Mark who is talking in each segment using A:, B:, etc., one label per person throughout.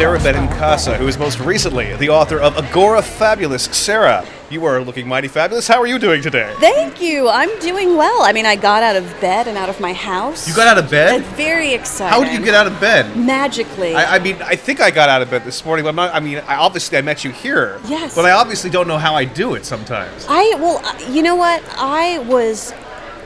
A: Sara Benincasa, who is most recently the author of Agorafabulous. Sarah, you are looking mighty fabulous. How are you doing today?
B: Thank you. I'm doing well. I mean, I got out of bed and out of my house.
A: You got out of bed?
B: It's very exciting.
A: How did you get out of bed?
B: Magically.
A: I, I mean, I think I got out of bed this morning, but I'm not. I mean, I, obviously I met you here.
B: Yes.
A: But I obviously don't know how I do it sometimes.
B: I well, uh, you know what? I was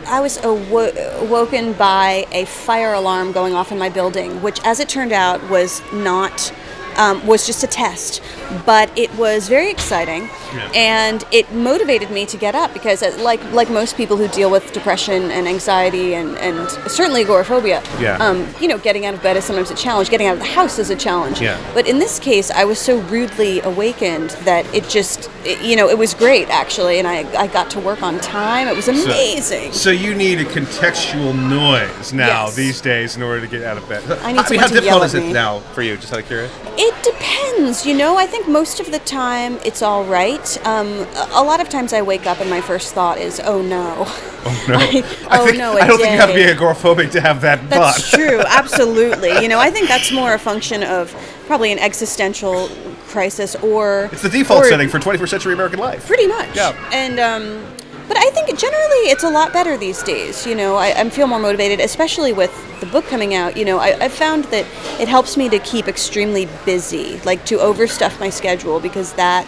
B: I was awo- awoken by a fire alarm going off in my building, which, as it turned out, was not um, was just a test, but it was very exciting,
A: Yeah.
B: and it motivated me to get up because, uh, like like most people who deal with depression and anxiety and, and certainly agoraphobia,
A: Yeah.
B: um, you know, getting out of bed is sometimes a challenge. Getting out of the house is a challenge.
A: Yeah.
B: But in this case, I was so rudely awakened that it just, it- you know, it was great actually, and I, I got to work on time. It was amazing.
A: So you need a contextual noise now
B: Yes.
A: these days in order to get out of bed.
B: I need
A: mean,
B: someone
A: how
B: to
A: difficult is it
B: me.
A: now for you? Just out of curiosity.
B: It depends, you know. I think most of the time it's all right. Um, a lot of times I wake up and my first thought is, "Oh no,
A: Oh no!
B: I-
A: I
B: oh
A: think,
B: no,
A: I don't think you have to be agoraphobic to have that
B: That's
A: thought.
B: true, absolutely. You know, I think that's more a function of probably an existential crisis or
A: It's the default setting for 21st century American life.
B: Pretty much.
A: Yeah.
B: And um, but I think generally it's a lot better these days. You know, I, I feel more motivated, especially with the book coming out. You know, I, I've found that it helps me to keep extremely busy, like to overstuff my schedule, because that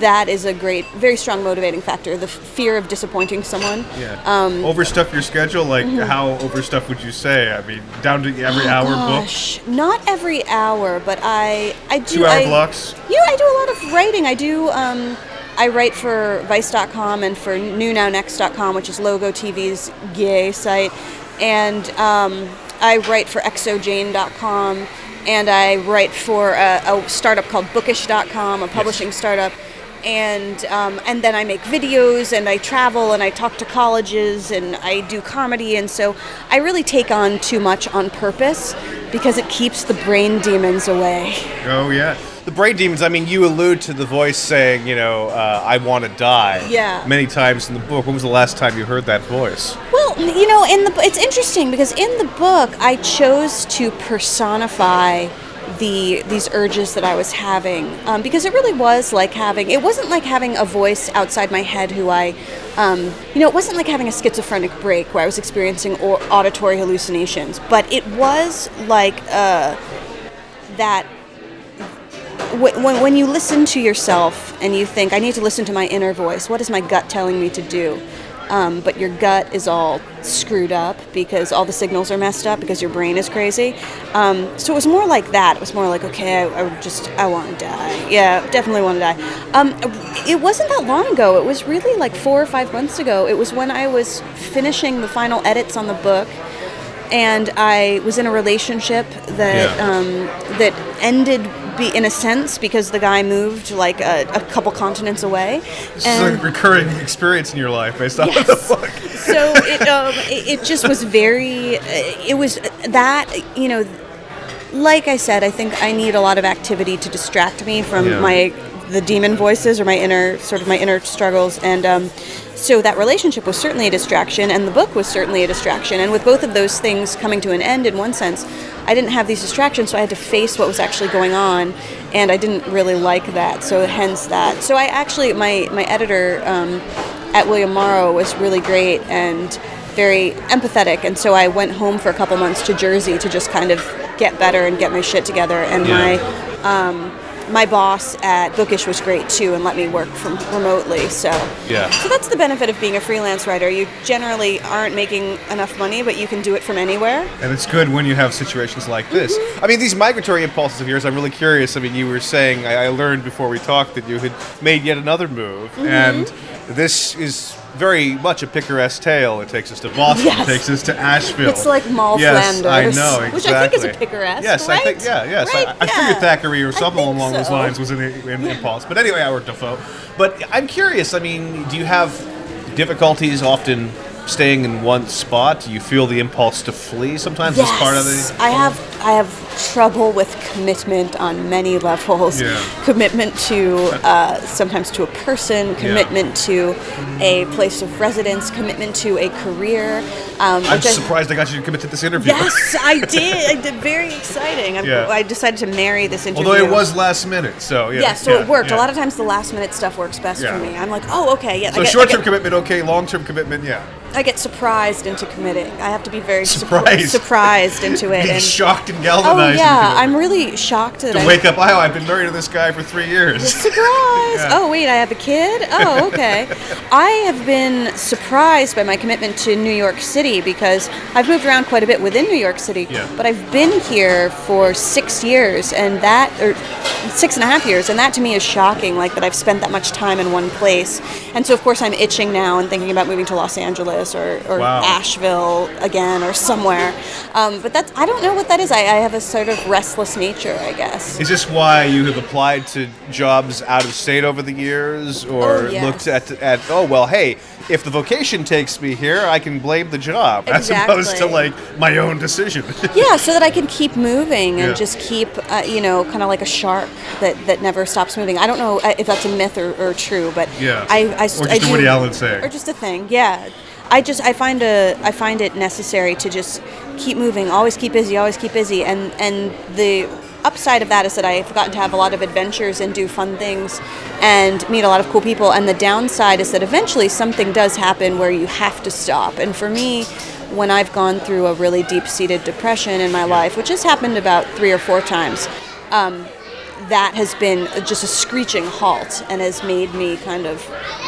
B: that is a great, very strong motivating factor. The f- fear of disappointing someone.
A: Yeah.
B: Um,
A: overstuff your schedule. Like how overstuff would you say? I mean, down to every hour book,
B: Oh, Gosh, not every hour, but I I do
A: two hour
B: I,
A: blocks.
B: Yeah, I do a lot of writing. I do. Um, I write for Vice.com and for NewNowNext.com, which is Logo TV's gay site, and um, I write for xoJane.com, and I write for a, a startup called Bookish.com, a publishing startup. And um, and then I make videos and I travel and I talk to colleges and I do comedy and so I really take on too much on purpose because it keeps the brain demons away.
A: Oh yeah. The brain demons. I mean, you allude to the voice saying, you know, uh, "I want to die."
B: Yeah.
A: Many times in the book. When was the last time you heard that voice?
B: Well, you know, in the it's interesting because in the book I chose to personify the these urges that I was having um, because it really was like having it wasn't like having a voice outside my head who I um, you know it wasn't like having a schizophrenic break where I was experiencing au- auditory hallucinations but it was like uh, that when, when, when you listen to yourself and you think, I need to listen to my inner voice, what is my gut telling me to do? Um, but your gut is all screwed up because all the signals are messed up because your brain is crazy. Um, so it was more like that. It was more like, okay, I, I just, I want to die. Yeah, definitely want to die. Um, it wasn't that long ago. It was really like four or five months ago. It was when I was finishing the final edits on the book and I was in a relationship that
A: Yeah.
B: um, that ended be in a sense because the guy moved like a, a couple continents away,
A: This is a recurring experience in your life based off of the book.
B: so it, um, it it just was very. It was that you know, like I said, I think I need a lot of activity to distract me from
A: Yeah.
B: my the demon voices or my inner sort of my inner struggles and. Um, so that relationship was certainly a distraction, and the book was certainly a distraction. And with both of those things coming to an end, in one sense, I didn't have these distractions, so I had to face what was actually going on, and I didn't really like that. So hence that. So I actually, my my editor um, at William Morrow was really great and very empathetic, and so I went home for a couple months to Jersey to just kind of get better and get my shit together. And
A: Yeah.
B: my um, my boss at Bookish was great too, and let me work from remotely. So
A: Yeah.
B: so that's the benefit of being a freelance writer. You generally aren't making enough money, but you can do it from anywhere.
A: And it's good when you have situations like this. I mean, these migratory impulses of yours, I'm really curious. I mean, you were saying, I, I learned before we talked that you had made yet another move.
B: Mm-hmm.
A: And this is very much a picaresque tale. It takes us to Boston,
B: Yes.
A: it takes us to Asheville.
B: It's like Moll
A: yes,
B: Flanders,
A: I know, exactly.
B: which I think is a picaresque,
A: Yes, I think,
B: right?
A: yeah, yes.
B: Right,
A: I, I
B: yeah.
A: figured Thackeray or something along those lines was in, in Impulse. But anyway, Howard Defoe. But I'm curious, I mean, do you have difficulties often staying in one spot? Do you feel the impulse to flee sometimes as part of
B: Yes,
A: the
B: I have I have trouble with commitment on many levels.
A: Yeah.
B: Commitment to uh, sometimes to a person, commitment to a place of residence, commitment to a career. Um,
A: I'm
B: I-
A: surprised I got you to commit to this interview.
B: Yes, I did. I did. Very exciting.
A: Yeah.
B: I decided to marry this interview.
A: Although it was last minute, so yeah.
B: Yeah, so
A: yeah,
B: it worked.
A: yeah.
B: A lot of times the last minute stuff works best
A: Yeah.
B: for me. I'm like, oh, okay, yeah.
A: So
B: get,
A: short-term
B: get,
A: commitment, okay. Long-term commitment, yeah.
B: I get surprised into committing. I have to be very surpri-
A: Surprised.
B: surprised into it. And
A: shocked and
B: oh yeah, I'm really shocked that
A: to
B: I
A: wake up. Oh, I've been married to this guy for three years.
B: Surprise!
A: Yeah.
B: Oh, wait, I have a kid? Oh, okay. I have been surprised by my commitment to New York City because I've moved around quite a bit within New York City,
A: Yeah.
B: but I've been here for six years, and that, or six and a half years, and that to me is shocking, like that I've spent that much time in one place. And so, of course, I'm itching now and thinking about moving to Los Angeles or, or
A: Wow.
B: Asheville again or somewhere. Um, but that's, I don't know what that is. I, I have a sort of restless nature, I guess.
A: Is this why you have applied to jobs out of state over the years, or
B: Oh,
A: looked at at oh well, hey, if the vocation takes me here, I can blame the job as opposed to like my own decision.
B: yeah so that i can keep moving and
A: Yeah.
B: just keep uh, you know kind of like a shark that, that never stops moving i don't know uh, if that's a myth or, or true but
A: Yeah.
B: i, I
A: Or just
B: I do-
A: Woody Allen saying.
B: or just a thing yeah i just i find a i find it necessary to just keep moving always keep busy always keep busy. And and the upside of that is that i've gotten to have a lot of adventures and do fun things and meet a lot of cool people. And the downside is that eventually something does happen where you have to stop. And for me when i've gone through a really deep-seated depression in my life which has happened about three or four times um, that has been just a screeching halt and has made me kind of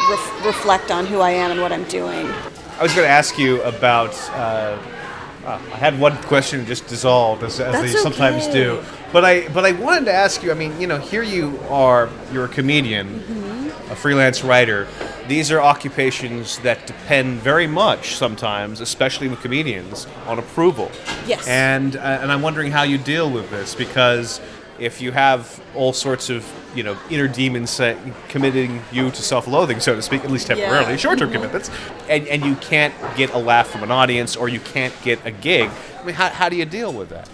B: ref- reflect on who I am and what I'm doing.
A: I was going to ask you about. Uh, uh, I had one question just dissolved, as, as they
B: That's
A: sometimes
B: okay.
A: do. But I, but I wanted to ask you. I mean, you know, here you are. You're a comedian,
B: Mm-hmm.
A: a freelance writer. These are occupations that depend very much, sometimes, especially with comedians, on approval.
B: Yes.
A: And uh, and I'm wondering how you deal with this because if you have all sorts of you know inner demons say, committing you to self-loathing, so to speak, at least temporarily,
B: Yeah.
A: short-term
B: Mhm.
A: commitments, and and you can't get a laugh from an audience or you can't get a gig. I mean, how, how do you deal with that?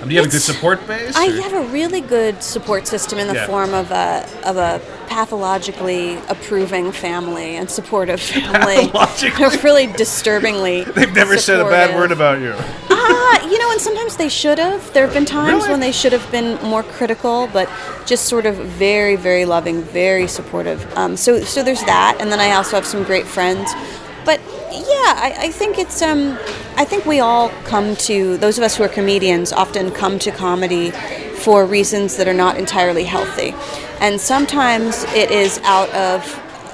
A: I do you have a good support base?
B: I
A: or-
B: have a really good support system in the
A: Yeah.
B: form of a of a pathologically approving family and supportive family.
A: Pathologically?
B: They're really disturbingly.
A: They've never said a bad word about you.
B: Ah, you know, and sometimes they should have. There have been times
A: Really?
B: when they should have been more critical, but just sort of very, very loving, very supportive. Um, so, so there's that, and then I also have some great friends. But yeah, I, I think it's. Um, I think we all come to those of us who are comedians often come to comedy for reasons that are not entirely healthy, and sometimes it is out of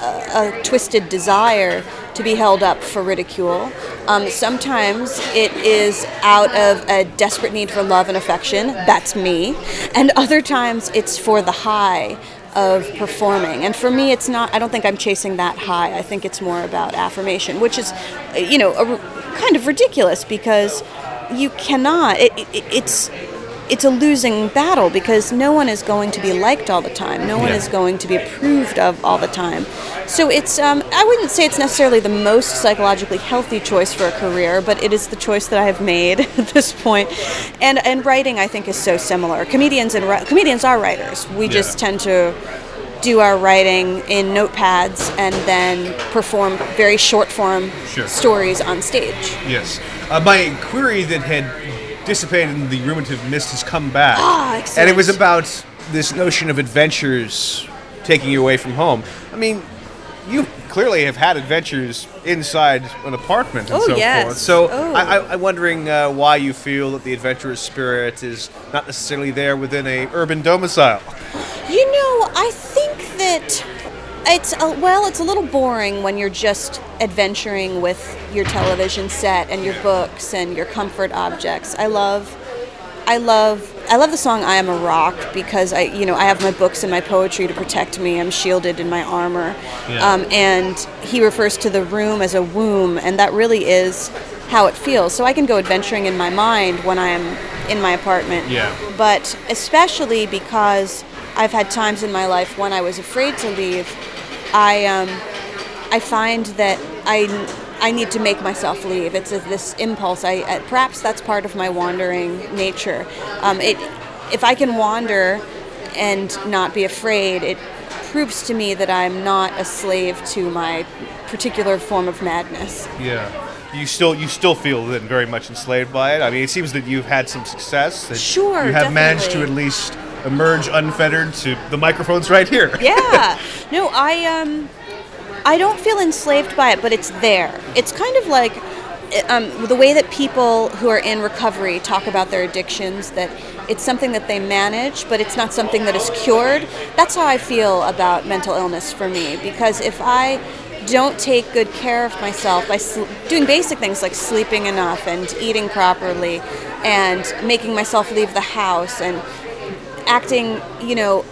B: a, a twisted desire to be held up for ridicule. Um, sometimes it is out of a desperate need for love and affection. That's me. And other times it's for the high of performing. And for me, it's not, I don't think I'm chasing that high. I think it's more about affirmation, which is, you know, a, kind of ridiculous because you cannot, it, it, it's, it's a losing battle because no one is going to be liked all the time. No one
A: Yeah.
B: is going to be approved of all the time. So it's um, I wouldn't say it's necessarily the most psychologically healthy choice for a career, but it is the choice that I have made at this point. And and writing I think is so similar. Comedians and ri- comedians are writers. We just tend to do our writing in notepads and then perform very short form
A: Sure.
B: stories on stage.
A: Yes. Uh, my query that had dissipated and the ruminative mist has come back.
B: Ah,
A: And it was about this notion of adventures taking you away from home. I mean, you clearly have had adventures inside an apartment and
B: Oh,
A: so
B: yes.
A: forth. So
B: Oh.
A: I, I, I'm wondering uh, why you feel that the adventurous spirit is not necessarily there within a urban domicile.
B: You know, I think that it's a, well, it's a little boring when you're just adventuring with your television set and your books and your comfort objects. I love I love I love the song I am a rock because I you know I have my books and my poetry to protect me. I'm shielded in my armor.
A: Yeah.
B: Um, and he refers to the room as a womb and that really is how it feels. So I can go adventuring in my mind when I am in my apartment.
A: Yeah.
B: But especially because I've had times in my life when I was afraid to leave, I um, I find that I I need to make myself leave. It's a, this impulse. I uh, perhaps that's part of my wandering nature. Um, it if I can wander and not be afraid, it proves to me that I'm not a slave to my particular form of madness.
A: Yeah. you still you still feel then very much enslaved by it. I mean, it seems that you've had some success. That
B: Sure,
A: you have managed to at least emerge unfettered to the microphones right here.
B: yeah. No, I um, I don't feel enslaved by it, but it's there. It's kind of like um, the way that people who are in recovery talk about their addictions. That it's something that they manage, but it's not something that is cured. That's how I feel about mental illness for me. Because if I don't take good care of myself by sl- doing basic things like sleeping enough and eating properly and making myself leave the house and acting, you know,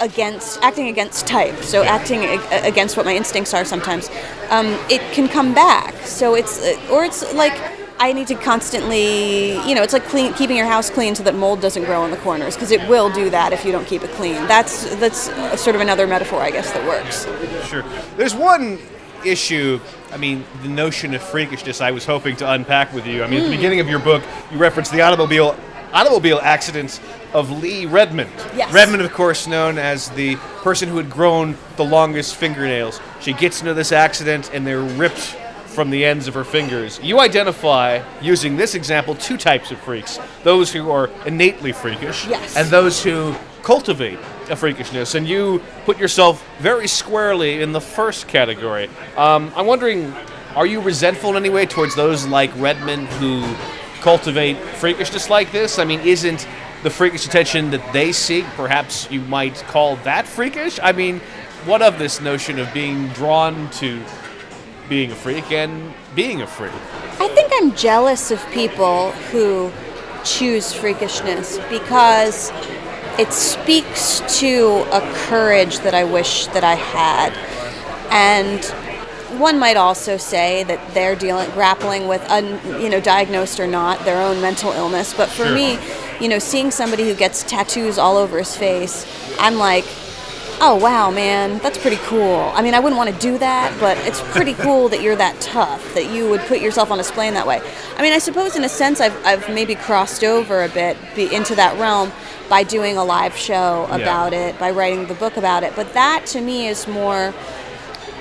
B: against acting against type. So acting ag- against what my instincts are sometimes. Um, it can come back. So it's uh, or it's like I need to constantly, you know, it's like clean, keeping your house clean so that mold doesn't grow in the corners because it will do that if you don't keep it clean. That's that's uh, sort of another metaphor, I guess, that works.
A: Sure. There's one issue. I mean, the notion of freakishness. I was hoping to unpack with you. I mean,
B: Hmm.
A: at the beginning of your book, you referenced the automobile automobile accident of Lee Redmond.
B: Yes.
A: Redmond, of course, known as the person who had grown the longest fingernails. She gets into this accident, and they're ripped from the ends of her fingers. You identify, using this example, two types of freaks: those who are innately freakish,
B: Yes.
A: and those who cultivate a freakishness, and you put yourself very squarely in the first category. Um, I'm wondering, are you resentful in any way towards those like Redmond who cultivate freakishness like this? I mean, isn't the freakish attention that they seek, perhaps you might call that freakish? I mean, what of this notion of being drawn to being a freak and being a freak?
B: I think I'm jealous of people who choose freakishness because it speaks to a courage that I wish that I had. And one might also say that they're dealing grappling with un, you know diagnosed or not their own mental illness, but for
A: Sure.
B: me, you know, seeing somebody who gets tattoos all over his face, I'm like oh wow man that's pretty cool i mean i wouldn't want to do that but it's pretty cool that you're that tough that you would put yourself on display in that way i mean i suppose in a sense i've, I've maybe crossed over a bit be, into that realm by doing a live show
A: Yeah.
B: about it by writing the book about it but that to me is more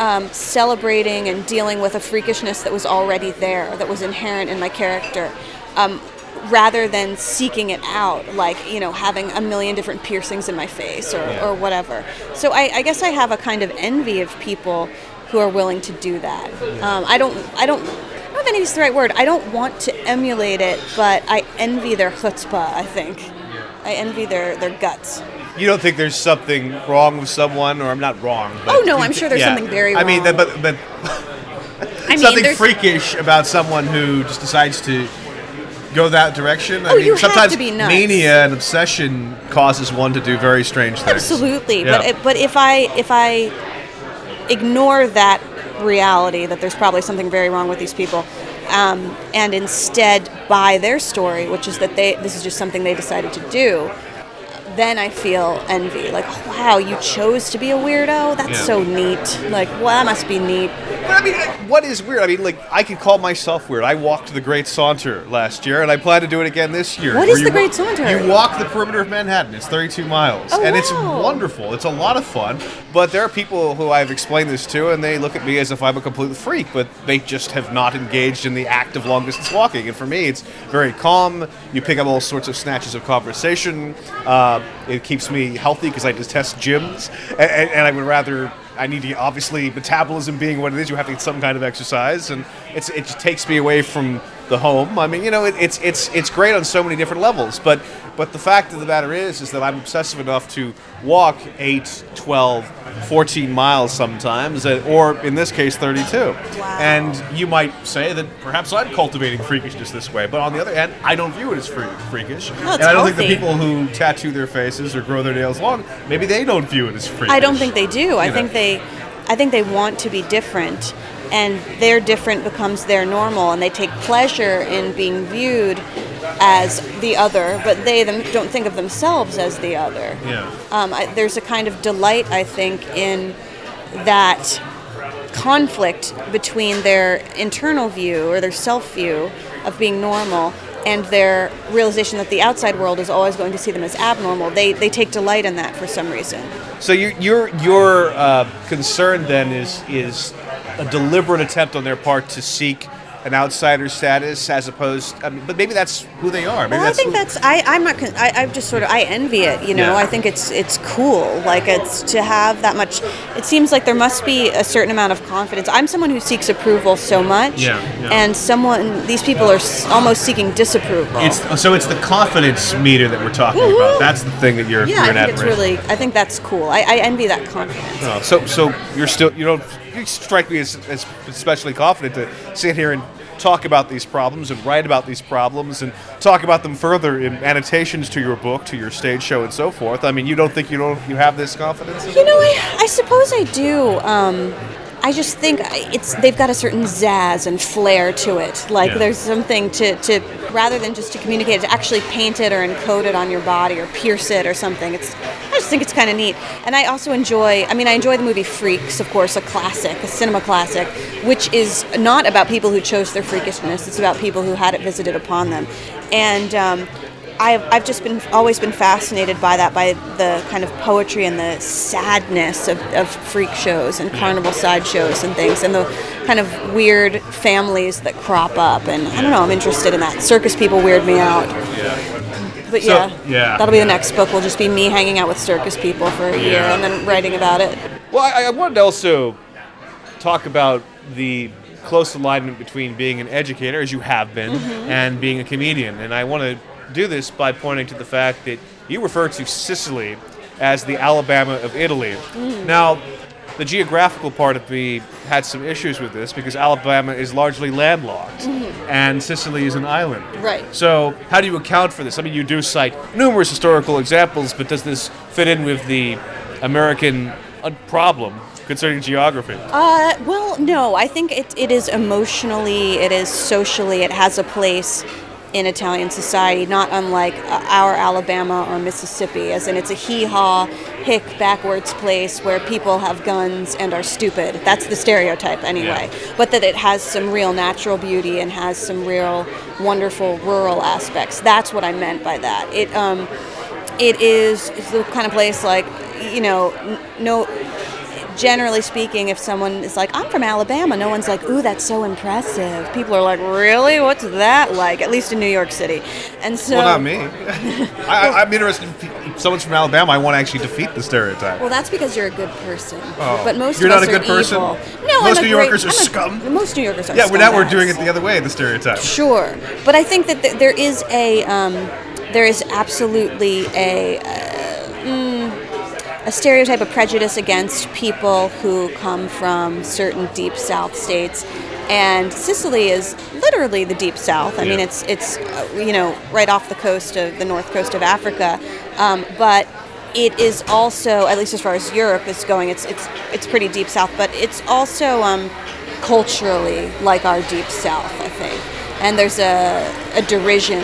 B: um, celebrating and dealing with a freakishness that was already there that was inherent in my character um, rather than seeking it out like you know having a million different piercings in my face or,
A: Yeah.
B: or whatever so I, I guess i have a kind of envy of people who are willing to do that um, i don't i don't I don't know if envy is the right word. I don't want to emulate it, but I envy their chutzpah, I think. I envy their, their guts.
A: You don't think there's something wrong with someone, or I'm not wrong.
B: Oh, no, I'm sure there's something very
A: I mean, but but
B: I mean,
A: something freakish about someone who just decides to go that direction. I
B: Oh,
A: mean,
B: you have
A: sometimes
B: to be nuts.
A: mania and obsession causes one to do very strange things.
B: Absolutely,
A: Yeah.
B: but it, but if I if I ignore that reality that there's probably something very wrong with these people, um, and instead buy their story, which is that they this is just something they decided to do, then I feel envy. Like, oh, wow, you chose to be a weirdo. That's
A: Yeah.
B: so neat. Like, well, that must be neat.
A: But I mean, what is weird? I mean, like I could call myself weird. I walked the Great Saunter last year, and I plan to do it again this year.
B: What is the Great Saunter?
A: You walk the perimeter of Manhattan. It's 32 miles,
B: Oh,
A: and it's wonderful. It's a lot of fun. But there are people who I've explained this to, and they look at me as if I'm a complete freak. But they just have not engaged in the act of long distance walking. And for me, it's very calm. You pick up all sorts of snatches of conversation. Uh, it keeps me healthy because I detest gyms, and, and, and I would rather. I need to obviously metabolism being what it is. You have to get some kind of exercise, and it's it just takes me away from the home. I mean, you know, it, it's it's it's great on so many different levels. But but the fact of the matter is, is that I'm obsessive enough to walk 8, 12, 14 miles sometimes, uh, or in this case, 32. Wow. And you might say that perhaps I'm cultivating freakishness this way, but on the other hand, I don't view it as freak, freakish.
B: No,
A: and I don't think the people who tattoo their faces or grow their nails long, maybe they don't view it as freakish.
B: I don't think they do. I
A: know.
B: think they, I think they want to be different, and their different becomes their normal, and they take pleasure in being viewed as the other, but they them don't think of themselves as the other.
A: Yeah.
B: Um, I, there's a kind of delight, I think, in that conflict between their internal view or their self view of being normal and their realization that the outside world is always going to see them as abnormal. They, they take delight in that for some reason.
A: So your your your uh, concern then is is a deliberate attempt on their part to seek an outsider status as opposed. I mean, but maybe that's who they are. Maybe
B: Well, I
A: that's
B: think that's I. I'm not. con- I. I just sort of. I envy it. You know.
A: Yeah.
B: I think it's it's cool. Like it's to have that much. It seems like there must be a certain amount of confidence. I'm someone who seeks approval so much.
A: Yeah, yeah.
B: And someone. These people are s- almost seeking disapproval.
A: It's so it's the confidence meter that we're talking about. That's the thing that you're,
B: yeah,
A: you're
B: I think it's really. I think that's cool. I, I envy that confidence.
A: Oh, so so you're still you don't you strike me as, as especially confident to sit here and talk about these problems and write about these problems and talk about them further in annotations to your book, to your stage show, and so forth. I mean, you don't think you don't you have this confidence?
B: You know, I, I suppose I do. Um, I just think it's they've got a certain zazz and flair to it. Like
A: Yeah.
B: there's something to, to rather than just to communicate, it to actually paint it or encode it on your body or pierce it or something. It's I just think it's kind of neat. And I also enjoy. I mean, I enjoy the movie Freaks, of course, a classic, a cinema classic, which is not about people who chose their freakishness. It's about people who had it visited upon them. And um, I've, I've just been always been fascinated by that, by the kind of poetry and the sadness of, of freak shows and carnival sideshows and things, and the kind of weird families that crop up. And I don't know, I'm interested in that. Circus people weird me out. But
A: So-
B: yeah,
A: yeah.
B: that'll be the next book. Will just be me hanging out with circus people for a year
A: Yeah.
B: and then writing about it.
A: Well, I, I wanted to also talk about the close alignment between being an educator, as you have been, mm-hmm. and being a comedian. And I want to do this by pointing to the fact that you refer to Sicily as the Alabama of Italy. Now, the geographical part of me had some issues with this because Alabama is largely landlocked and Sicily is an island.
B: Right.
A: So, how do you account for this? I mean, you do cite numerous historical examples, but does this fit in with the American uh, problem concerning geography?
B: Uh, well, no. I think it, it is emotionally, it is socially, it has a place in Italian society, not unlike uh, our Alabama or Mississippi, as in it's a hee haw, hick, backwards place where people have guns and are stupid. That's the stereotype, anyway. But that it has some real natural beauty and has some real wonderful rural aspects. That's what I meant by that. It, um, it is the kind of place like, you know, no generally speaking, if someone is like, I'm from Alabama, no one's like, ooh, that's so impressive. People are like, really? What's that like? At least in New York City. And so.
A: well, not me. I, I'm interested if someone's from Alabama. I want to actually defeat the stereotype.
B: Well, that's because you're a good person.
A: Oh.
B: But most
A: You're
B: of
A: not a good person?
B: evil. No,
A: Most
B: I'm a
A: New
B: great-
A: Yorkers are
B: I'm a-
A: scum?
B: Most New Yorkers are.
A: yeah, well, now we're doing it the other way, the stereotype.
B: Sure, but I think that th- there is a um, there is absolutely a uh, mm, a stereotype, a prejudice against people who come from certain deep South states, and Sicily is literally the deep South. I mean, it's it's uh, you know right off the coast of the north coast of Africa, um, but. It is also, at least as far as Europe is going, it's it's it's pretty deep south, but it's also um, culturally like our deep south, I think. And there's a, a derision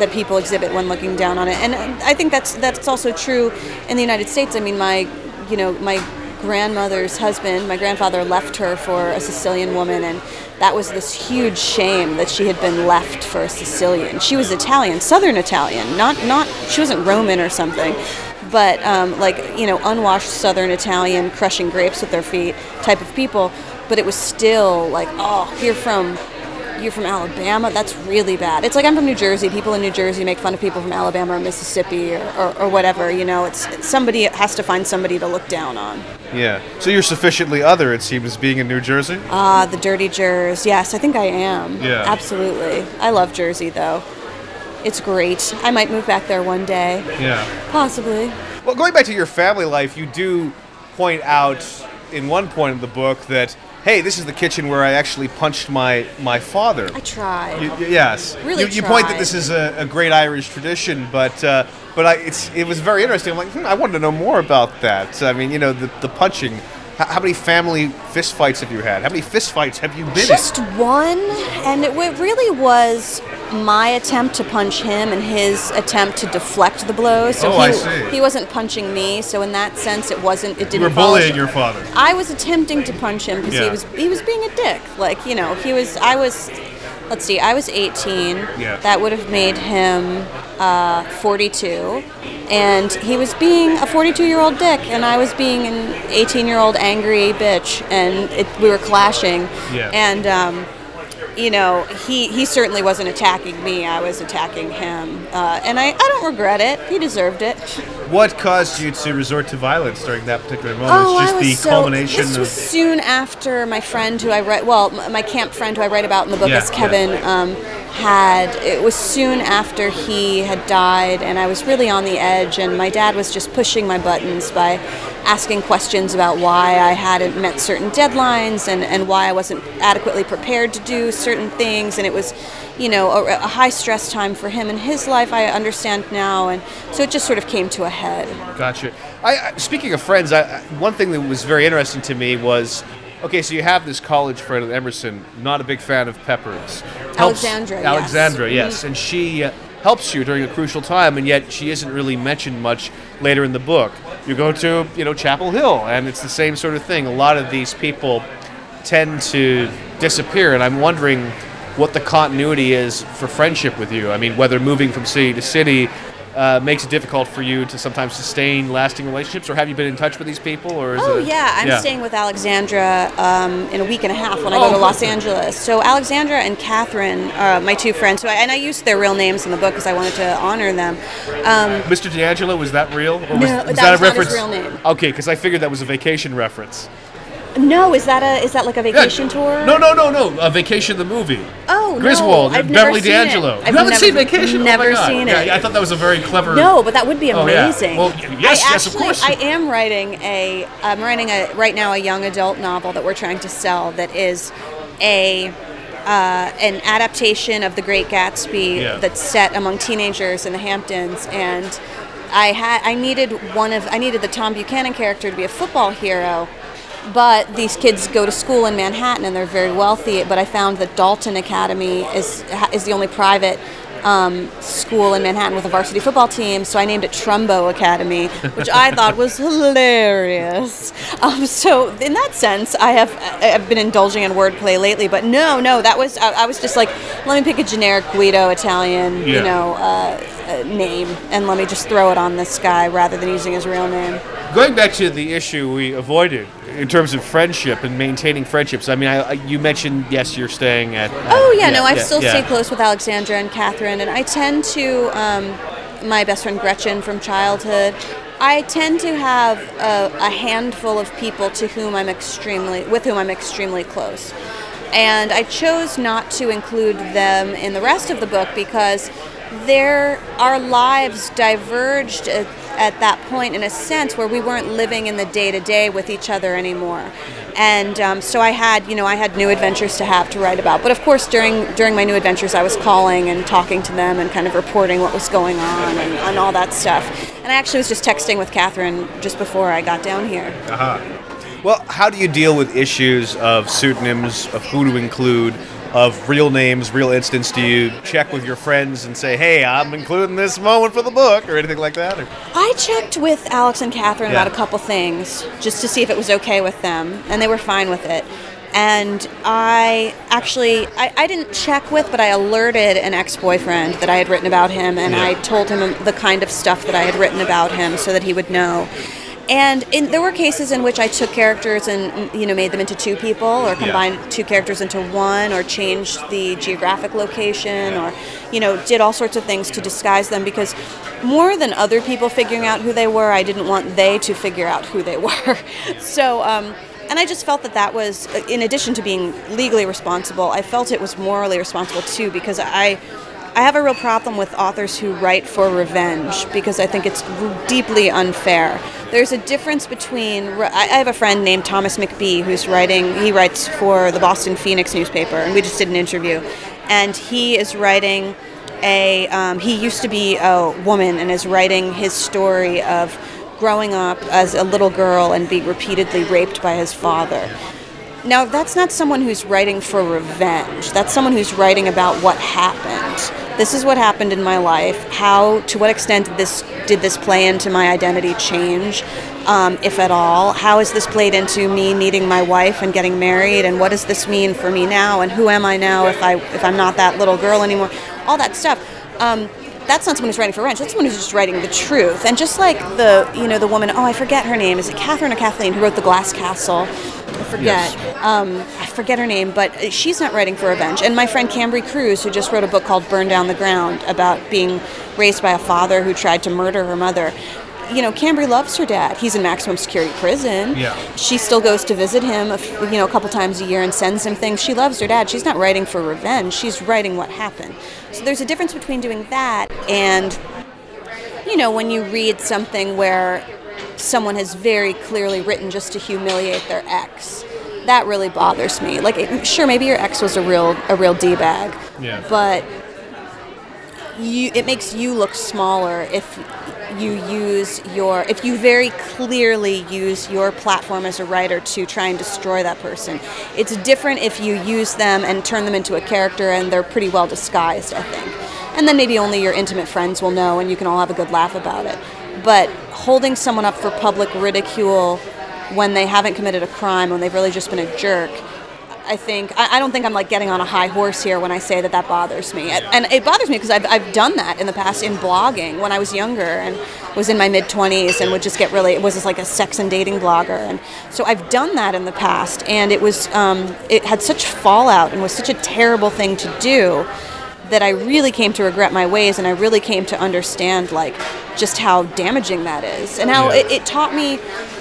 B: that people exhibit when looking down on it, and I think that's that's also true in the United States. I mean, my you know my grandmother's husband, my grandfather left her for a Sicilian woman, and that was this huge shame that she had been left for a Sicilian. She was Italian, Southern Italian, not not she wasn't Roman or something, but um, like you know unwashed Southern Italian, crushing grapes with their feet type of people. But it was still like, oh, you're from you're from Alabama. That's really bad. It's like I'm from New Jersey. People in New Jersey make fun of people from Alabama or Mississippi or, or, or whatever. You know, it's it's somebody has to find somebody to look down on.
A: Yeah. So you're sufficiently other, it seems, being in New Jersey?
B: Ah, the dirty Jers. Yes, I think I am.
A: Yeah.
B: Absolutely. I love Jersey though. It's great. I might move back there one day.
A: Yeah.
B: Possibly.
A: Well, going back to your family life, you do point out in one point of the book that, hey, this is the kitchen where I actually punched my, my father.
B: I tried.
A: You, yes.
B: Really
A: you, you point that this is a, a great Irish tradition, but uh, but I, it's it was very interesting. I'm like, hmm, I wanted to know more about that. I mean, you know, the, the punching. How, how many family fist fights have you had? How many fist fights have you been
B: Just
A: in?
B: one, and it really was my attempt to punch him and his attempt to deflect the blows. So
A: Oh,
B: he,
A: I see.
B: he wasn't punching me, so in that sense, it wasn't. It didn't.
A: You
B: were
A: bullying your father.
B: I was attempting to punch him because
A: Yeah.
B: he was he was being a dick. Like you know, he was. I was. Let's see. I was 18.
A: Yeah.
B: That would have made him uh, 42, and he was being a 42-year-old dick, and I was being an 18-year-old angry bitch, and it, we were clashing.
A: Yeah.
B: And um, you know, he, he certainly wasn't attacking me. I was attacking him. Uh, and I, I don't regret it. He deserved it.
A: What caused you to resort to violence during that particular moment?
B: Oh,
A: it's just
B: I was
A: the
B: so,
A: culmination
B: This
A: of.
B: was soon after my friend who I write, well, my camp friend who I write about in the book
A: Yeah,
B: is Kevin, um, had, it was soon after he had died, and I was really on the edge, and my dad was just pushing my buttons by asking questions about why I hadn't met certain deadlines and, and why I wasn't adequately prepared to do certain things, and it was, you know, a, a high stress time for him in his life, I understand now, and so it just sort of came to a head.
A: Gotcha. I, speaking of friends, I, one thing that was very interesting to me was okay, so you have this college friend at Emerson, not a big fan of Pepper's.
B: Alexandra, yes.
A: Alexandra,
B: Mhm.
A: yes. And she uh, helps you during a crucial time, and yet she isn't really mentioned much later in the book. You go to, you know, Chapel Hill, and it's the same sort of thing. A lot of these people tend to disappear, and I'm wondering what the continuity is for friendship with you. I mean, whether moving from city to city uh, makes it difficult for you to sometimes sustain lasting relationships, or have you been in touch with these people? Or is
B: Oh
A: it,
B: yeah, I'm staying with Alexandra um, in a week and a half when I
A: Oh,
B: go to Los. Angeles. So Alexandra and Catherine, uh, my two friends, so I, and I used their real names in the book because I wanted to honor them. Um,
A: Mr. D'Angelo, was that real? Or was,
B: No,
A: was
B: that
A: that,
B: was
A: a
B: not his
A: reference?
B: real name.
A: Okay, because I figured that was a vacation reference.
B: No, is that a is that like a
A: Yeah.
B: vacation tour?
A: No, no, no, no. A vacation the movie.
B: Oh no,
A: Griswold,
B: I've
A: Beverly
B: seen it.
A: D'Angelo.
B: I've
A: you haven't
B: never,
A: seen Vacation?
B: Never
A: oh
B: seen it.
A: Yeah, I thought that was a very clever.
B: No, but that would be amazing.
A: Oh, yeah. Well, yes,
B: I
A: yes, of course.
B: I am writing a. I'm writing a right now a young adult novel that we're trying to sell that is a. Uh, an adaptation of The Great Gatsby
A: Yeah.
B: that's set among teenagers in the Hamptons, and I had I needed one of I needed the Tom Buchanan character to be a football hero, but these kids go to school in Manhattan and they're very wealthy. But I found that Dalton Academy is is the only private um, school in Manhattan with a varsity football team. So I named it Trumbo Academy, which I thought was hilarious. Um, so in that sense, I have I've been indulging in wordplay lately. But no, no, that was I, I was just like, let me pick a generic Guido Italian, you know, uh, name, and let me just throw it on this guy rather than using his real name.
A: Going back to the issue we avoided in terms of friendship and maintaining friendships. I mean, I, I, you mentioned yes, you're staying at. at-
B: Oh yeah, no, I've
A: yeah,
B: still
A: yeah.
B: stayed close with Alexandra and Catherine, and I tend to um, my best friend Gretchen from childhood. I tend to have a, a handful of people to whom I'm extremely with whom I'm extremely close, and I chose not to include them in the rest of the book because their our lives diverged at, at that point in a sense where we weren't living in the day to day with each other anymore. And um, so I had you know I had new adventures to have to write about. But of course during during my new adventures I was calling and talking to them and kind of reporting what was going on and, and all that stuff. And I actually was just texting with Catherine just before I got down here.
A: Well, how do you deal with issues of pseudonyms, of who to include, of real names, real instance? Do you check with your friends and say, "Hey, I'm including this moment for the book," or anything like that? Or?
B: I checked with Alex and Catherine
A: Yeah.
B: about a couple things just to see if it was okay with them, and they were fine with it. And I actually, I, I didn't check with, but I alerted an ex boyfriend that I had written about him, and
A: Yeah.
B: I told him the kind of stuff that I had written about him so that he would know. And in, there were cases in which I took characters and you know made them into two people, or combined two characters into one, or changed the geographic location, or you know did all sorts of things to disguise them because more than other people figuring out who they were, I didn't want they to figure out who they were. so. Um, and I just felt that that was, in addition to being legally responsible, I felt it was morally responsible too because I, I have a real problem with authors who write for revenge because I think it's deeply unfair. There's a difference between. I have a friend named Thomas McBee who's writing. He writes for the Boston Phoenix newspaper, and we just did an interview, and he is writing a. Um, he used to be a woman and is writing his story of growing up as a little girl and being repeatedly raped by his father. Now, that's not someone who's writing for revenge. That's someone who's writing about what happened. This is what happened in my life. How, to what extent did this did this play into my identity change, um, if at all? How has this played into me meeting my wife and getting married? And what does this mean for me now? And who am I now if I if I'm not that little girl anymore? All that stuff. Um, that's not someone who's writing for revenge. That's someone who's just writing the truth. And just like the, you know, the woman, oh, I forget her name. Is it Catherine or Kathleen who wrote The Glass Castle? I forget. Um, I forget her name, but she's not writing for revenge. And my friend Kambri Crews, who just wrote a book called Burn Down the Ground about being raised by a father who tried to murder her mother. You know, Kambri loves her dad. He's in maximum security prison.
A: Yeah.
B: She still goes to visit him, a f- you know, a couple times a year and sends him things. She loves her dad. She's not writing for revenge. She's writing what happened. So there's a difference between doing that and you know, when you read something where someone has very clearly written just to humiliate their ex, that really bothers me. Like, sure, maybe your ex was a real a real d bag,
A: Yeah.
B: but you it makes you look smaller if you use your if you very clearly use your platform as a writer to try and destroy that person it's different if you use them and turn them into a character and they're pretty well disguised i think. And then maybe only your intimate friends will know and you can all have a good laugh about it. But holding someone up for public ridicule when they haven't committed a crime when they've really just been a jerk I think I, I don't think I'm like getting on a high horse here when I say that that bothers me, and, and it bothers me because I've, I've done that in the past in blogging when I was younger and was in my mid 20s and would just get really it was just like a sex and dating blogger, and so I've done that in the past, and it was um, it had such fallout and was such a terrible thing to do that I really came to regret my ways and I really came to understand like just how damaging that is and how
A: Yeah.
B: it, it taught me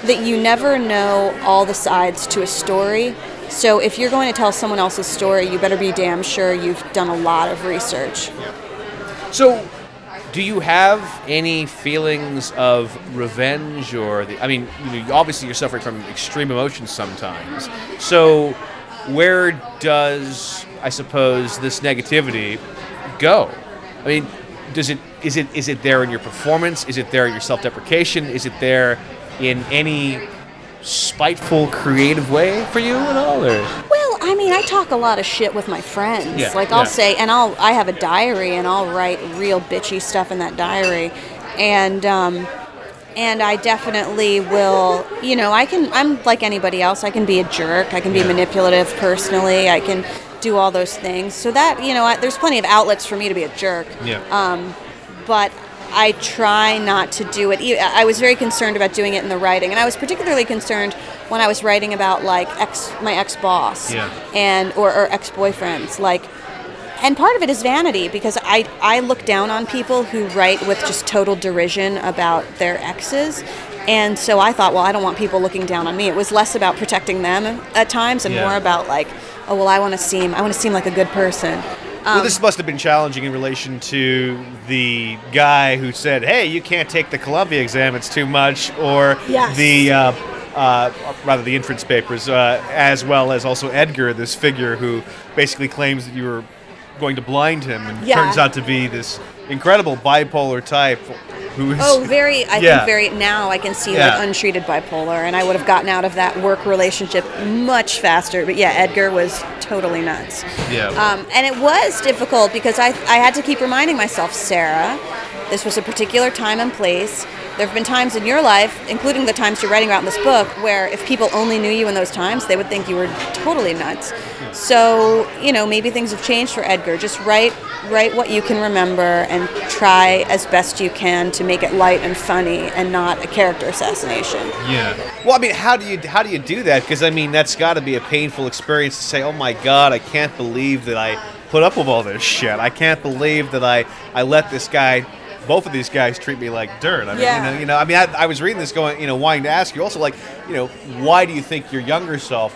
B: that you never know all the sides to a story. So if you're going to tell someone else's story, you better be damn sure you've done a lot of research.
A: So, do you have any feelings of revenge or the? I mean, you know, obviously you're suffering from extreme emotions sometimes. So, where does I suppose this negativity go? I mean, does it is it is it there in your performance? Is it there in your self-deprecation? Is it there in any spiteful, creative way for you at all? Or
B: Well, I mean, I talk a lot of shit with my friends.
A: Yeah,
B: like I'll
A: yeah.
B: say, and I'll I have a diary, and I'll write real bitchy stuff in that diary, and um, and I definitely will. You know, I can. I'm like anybody else. I can be a jerk. I can be manipulative personally. I can do all those things. So that you know, I, there's plenty of outlets for me to be a jerk.
A: Yeah.
B: Um, but I try not to do it. I was very concerned about doing it in the writing, and I was particularly concerned when I was writing about like ex my ex boss
A: Yeah.
B: and or, or ex boyfriends. Like, and part of it is vanity because I I look down on people who write with just total derision about their exes. And so I thought, well, I don't want people looking down on me. It was less about protecting them at times and
A: Yeah.
B: more about like, oh well, I want to seem, I want to seem like a good person.
A: Well, this must have been challenging in relation to the guy who said, "Hey, you can't take the Columbia exam; it's too much," or
B: Yes.
A: the uh, uh, rather the entrance papers, uh, as well as also Edgar, this figure who basically claims that you were going to blind him, and
B: Yeah.
A: turns out to be this incredible bipolar type who is
B: Oh, very. I
A: Yeah.
B: think very. Now I can see
A: Yeah.
B: like untreated bipolar, and I would have gotten out of that work relationship much faster. But yeah, Edgar was totally nuts.
A: Yeah.
B: Um, and it was difficult because I I had to keep reminding myself, Sara, this was a particular time and place. There have been times in your life, including the times you're writing about in this book, where if people only knew you in those times, they would think you were totally nuts. So, you know, maybe things have changed for Edgar. Just write write what you can remember and try as best you can to make it light and funny and not a character assassination.
A: Yeah. Well, I mean, how do you how do you do that? Because I mean, that's got to be a painful experience to say, "Oh my God, I can't believe that I put up with all this shit. I can't believe that I I let this guy." Both of these guys treat me like dirt. I mean,
B: Yeah.
A: you know, you know. I mean, I, I was reading this, going, you know, wanting to ask you also, like, you know, why do you think your younger self,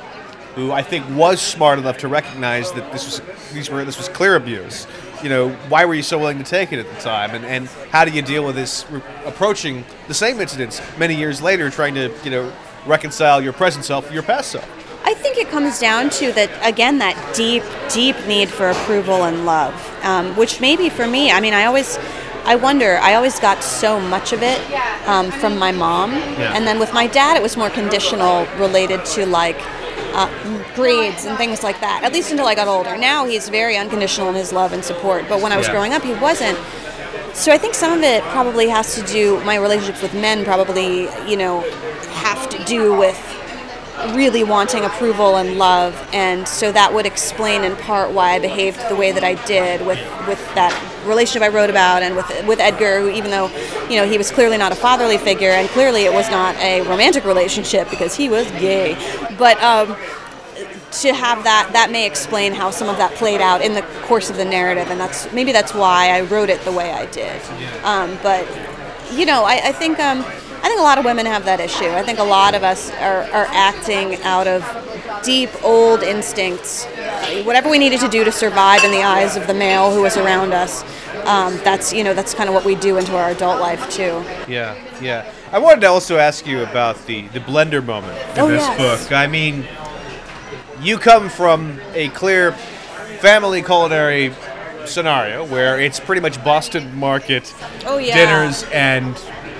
A: who I think was smart enough to recognize that this was these were this was clear abuse, you know, why were you so willing to take it at the time, and and how do you deal with this re- approaching the same incidents many years later, trying to you know reconcile your present self with your past self?
B: I think it comes down to that again that deep, deep need for approval and love, um, which maybe for me, I mean, I always, I wonder, I always got so much of it um, from my mom, and then with my dad, it was more conditional, related to like. Uh, grades and things like that. At least until I got older. Now he's very unconditional in his love and support. But when I was
A: Yeah.
B: growing up, he wasn't. So I think some of it probably has to do. My relationships with men probably, you know, have to do with really wanting approval and love, and so that would explain in part why I behaved the way that I did with with that relationship I wrote about, and with with Edgar, who even though you know he was clearly not a fatherly figure, and clearly it was not a romantic relationship because he was gay, but. Um, to have that that may explain how some of that played out in the course of the narrative and that's maybe that's why I wrote it the way I did um, but you know I, I think um, I think a lot of women have that issue I think a lot of us are, are acting out of deep old instincts whatever we needed to do to survive in the eyes of the male who was around us um, that's you know that's kind of what we do into our adult life too
A: Yeah, yeah. I wanted to also ask you about the the blender moment in
B: Oh,
A: this
B: yes.
A: book. I mean, you come from a clear family culinary scenario where it's pretty much Boston market
B: Oh, yeah.
A: dinners and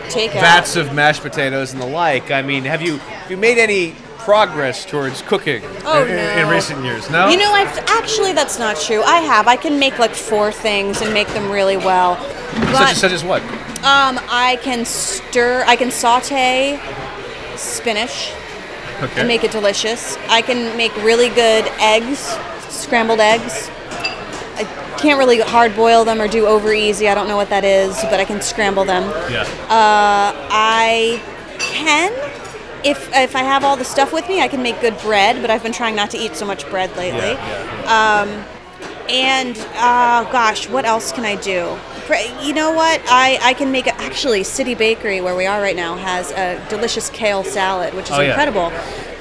B: take out.
A: vats of mashed potatoes and the like. I mean, have you have you made any progress towards cooking
B: Oh,
A: in, in- in recent years? No.
B: You know, I've actually that's not true. I have. I can make like four things and make them really well.
A: Such as such as what?
B: um, I can stir. I can saute spinach
A: Okay.
B: and make it delicious. I can make really good eggs, scrambled eggs. I can't really hard boil them or do over easy. I don't know what that is, but I can scramble them.
A: yeah.
B: Uh, I can, if if I have all the stuff with me, I can make good bread. But I've been trying not to eat so much bread lately.
A: yeah,
B: And uh, gosh, what else can I do? You know what? I, I can make a, actually City Bakery where we are right now has a delicious kale salad, which is
A: Oh, yeah.
B: incredible.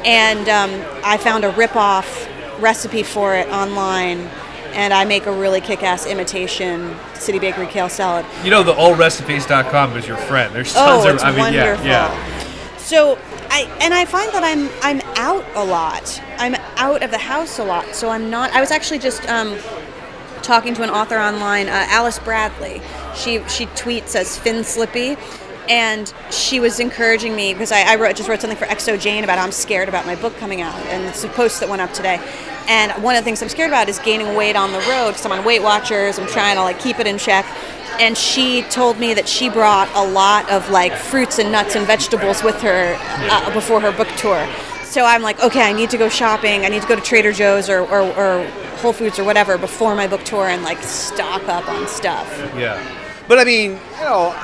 B: And um, I found a rip-off recipe for it online, and I make a really kick-ass imitation City Bakery kale salad.
A: You know, the allrecipes.com is your friend. There's
B: Oh,
A: tons of.
B: it's
A: I mean,
B: wonderful.
A: yeah, yeah.
B: So I and I find that I'm I'm out a lot. I'm out of the house a lot. So I'm not. I was actually just um, talking to an author online, uh, Alice Bradley. She she tweets as Finslippy. And she was encouraging me because I, I wrote, just wrote something for xoJane about how I'm scared about my book coming out, and it's a post that went up today. And one of the things I'm scared about is gaining weight on the road because I'm on Weight Watchers. I'm trying to like keep it in check and she told me that she brought a lot of like fruits and nuts and vegetables with her uh, before her book tour. So I'm like, okay, I need to go shopping. I need to go to Trader Joe's or, or, or Whole Foods or whatever before my book tour and like stock up on stuff.
A: Yeah, but I mean, you know,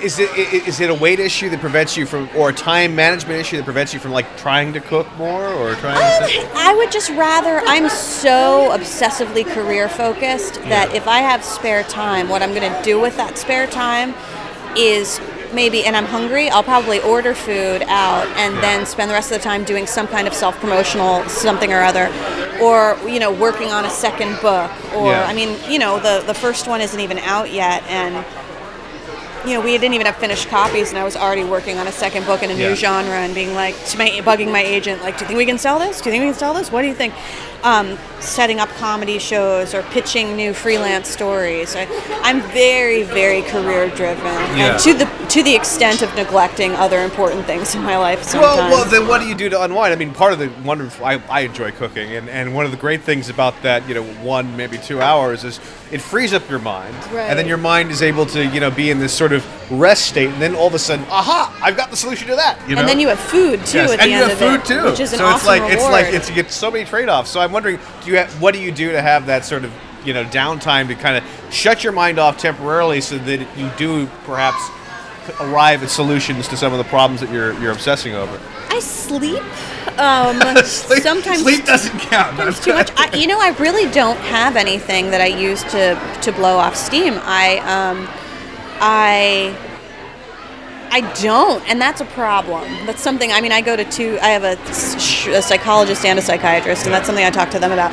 A: is it is it a weight issue that prevents you from, or a time management issue that prevents you from like trying to cook more or trying to?
B: Um, I would just rather, I'm so obsessively career focused that if I have spare time, what I'm going to do with that spare time is maybe, and I'm hungry, I'll probably order food out and then spend the rest of the time doing some kind of self promotional something or other. Or, you know, working on a second book. Or,
A: Yeah.
B: I mean, you know, the, the first one isn't even out yet. And, you know, we didn't even have finished copies, and I was already working on a second book in a
A: Yeah.
B: new genre and being like, to my, bugging my agent, like, do you think we can sell this? Do you think we can sell this? What do you think? Um, setting up comedy shows or pitching new freelance stories. I, I'm very, very career driven,
A: Yeah.
B: and to the to the extent of neglecting other important things in my life. Sometimes.
A: Well, well, then what do you do to unwind? I mean, part of the wonderful, I, I enjoy cooking, and, and one of the great things about that, you know, one maybe two hours is it frees up your mind,
B: Right.
A: and then your mind is able to, you know, be in this sort of rest state, and then all of a sudden, aha, I've got the solution to that. You know,
B: and then you have food too
A: Yes,
B: at
A: and
B: the
A: you
B: end
A: have
B: of
A: food
B: it,
A: too.
B: which is an
A: so
B: awesome
A: it's like it's like it's you get so many trade-offs. So I'm wondering, do you have, what do you do to have that sort of you know downtime to kind of shut your mind off temporarily so that you do perhaps arrive at solutions to some of the problems that you're you're obsessing over.
B: I sleep. Um,
A: Sleep-
B: sometimes
A: sleep doesn't count.
B: Too much. I, you know, I really don't have anything that I use to to blow off steam. I um, I I don't, and that's a problem. That's something. I mean, I go to two. I have a, a psychologist and a psychiatrist, and that's something I talk to them about.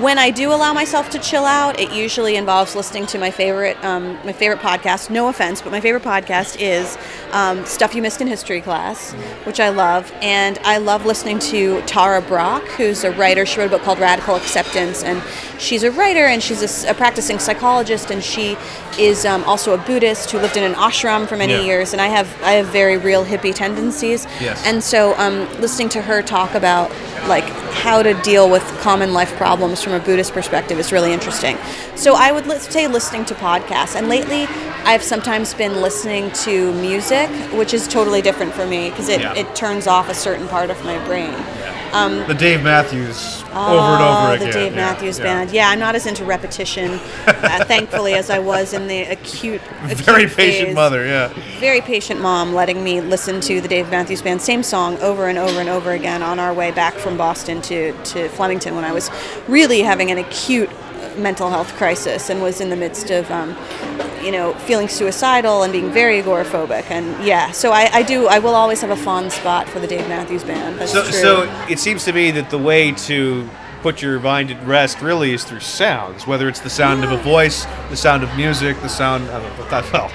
B: When I do allow myself to chill out, it usually involves listening to my favorite um, my favorite podcast. No offense, but my favorite podcast is um, Stuff You Missed in History Class, which I love, and I love listening to Tara Brach, who's a writer. She wrote a book called Radical Acceptance, and she's a writer and she's a practicing psychologist, and she is um, also a Buddhist who lived in an ashram for many
A: Yeah.
B: years. And I have I have very real hippie tendencies,
A: Yes.
B: and so um, listening to her talk about like how to deal with common life problems from a Buddhist perspective is really interesting. So I would let's say listening to podcasts, and lately I've sometimes been listening to music, which is totally different for me because it,
A: Yeah.
B: it turns off a certain part of my brain.
A: The Dave Matthews over
B: Oh,
A: and over again.
B: the Dave
A: Yeah,
B: Matthews
A: yeah.
B: Band. Yeah, I'm not as into repetition, uh, thankfully, as I was in the acute. acute
A: Very patient
B: phase.
A: mother, yeah.
B: Very patient mom, letting me listen to the Dave Matthews Band, same song over and over and over again on our way back from Boston to, to Flemington when I was really having an acute mental health crisis and was in the midst of, um, you know, feeling suicidal and being very agoraphobic. And yeah, so I, I do, I will always have a fond spot for the Dave Matthews Band. That's
A: So,
B: true.
A: so it seems to me that the way to put your mind at rest really is through sounds, whether it's the sound of a voice, the sound of music, the sound. of, don't know, that, well,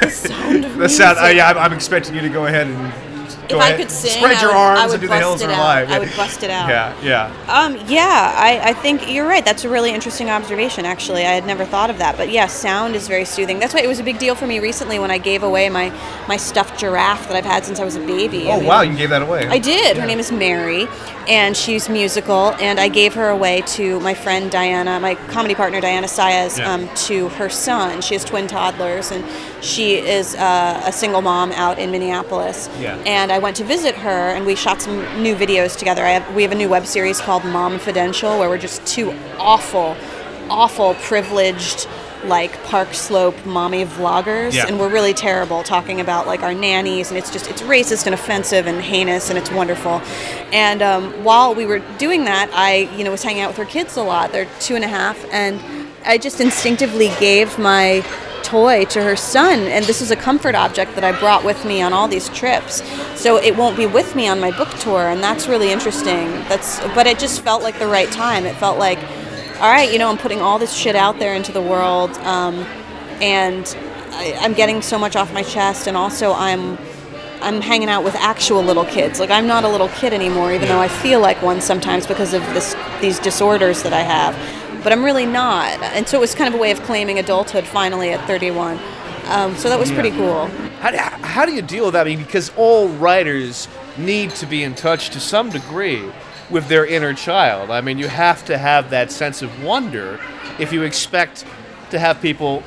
B: the sound of
A: the sound. Uh,
B: music.
A: yeah, I'm, I'm expecting you to go ahead and. Go
B: If I could sing,
A: spread
B: I
A: your
B: would-
A: arms
B: I
A: and do the
B: bust
A: hills
B: it
A: are
B: out.
A: alive.
B: I would bust it out.
A: Yeah, yeah.
B: Um, yeah, I, I think you're right. That's a really interesting observation, actually. I had never thought of that. But yeah, sound is very soothing. That's why it was a big deal for me recently when I gave away my, my stuffed giraffe that I've had since I was a baby. I
A: Oh
B: mean,
A: wow, you gave that away.
B: I did. Her name is Mary, and she's musical. And I gave her away to my friend Diana, my comedy partner Diana Saez,
A: Yeah.
B: um, to her son. She has twin toddlers, and she is uh, a single mom out in Minneapolis.
A: Yeah.
B: And I went to visit her, and we shot some new videos together. I have, we have a new web series called Mom Fidential, where we're just two awful, awful, privileged. Like Park Slope mommy vloggers,
A: Yeah.
B: and we're really terrible talking about like our nannies, and it's just it's racist and offensive and heinous, and it's wonderful. And um, while we were doing that, I you know was hanging out with her kids a lot. They're two and a half, and I just instinctively gave my toy to her son and this is a comfort object that I brought with me on all these trips so it won't be with me on my book tour and that's really interesting that's but it just felt like the right time it felt like all right you know I'm putting all this shit out there into the world um, and I, I'm getting so much off my chest and also I'm I'm hanging out with actual little kids. Like I'm not a little kid anymore, even though I feel like one sometimes because of this these disorders that I have. But I'm really not. And so it was kind of a way of claiming adulthood finally at 31. Um, so that was pretty cool.
A: How do, how do you deal with that? I mean, because all writers need to be in touch to some degree with their inner child. I mean, you have to have that sense of wonder if you expect to have people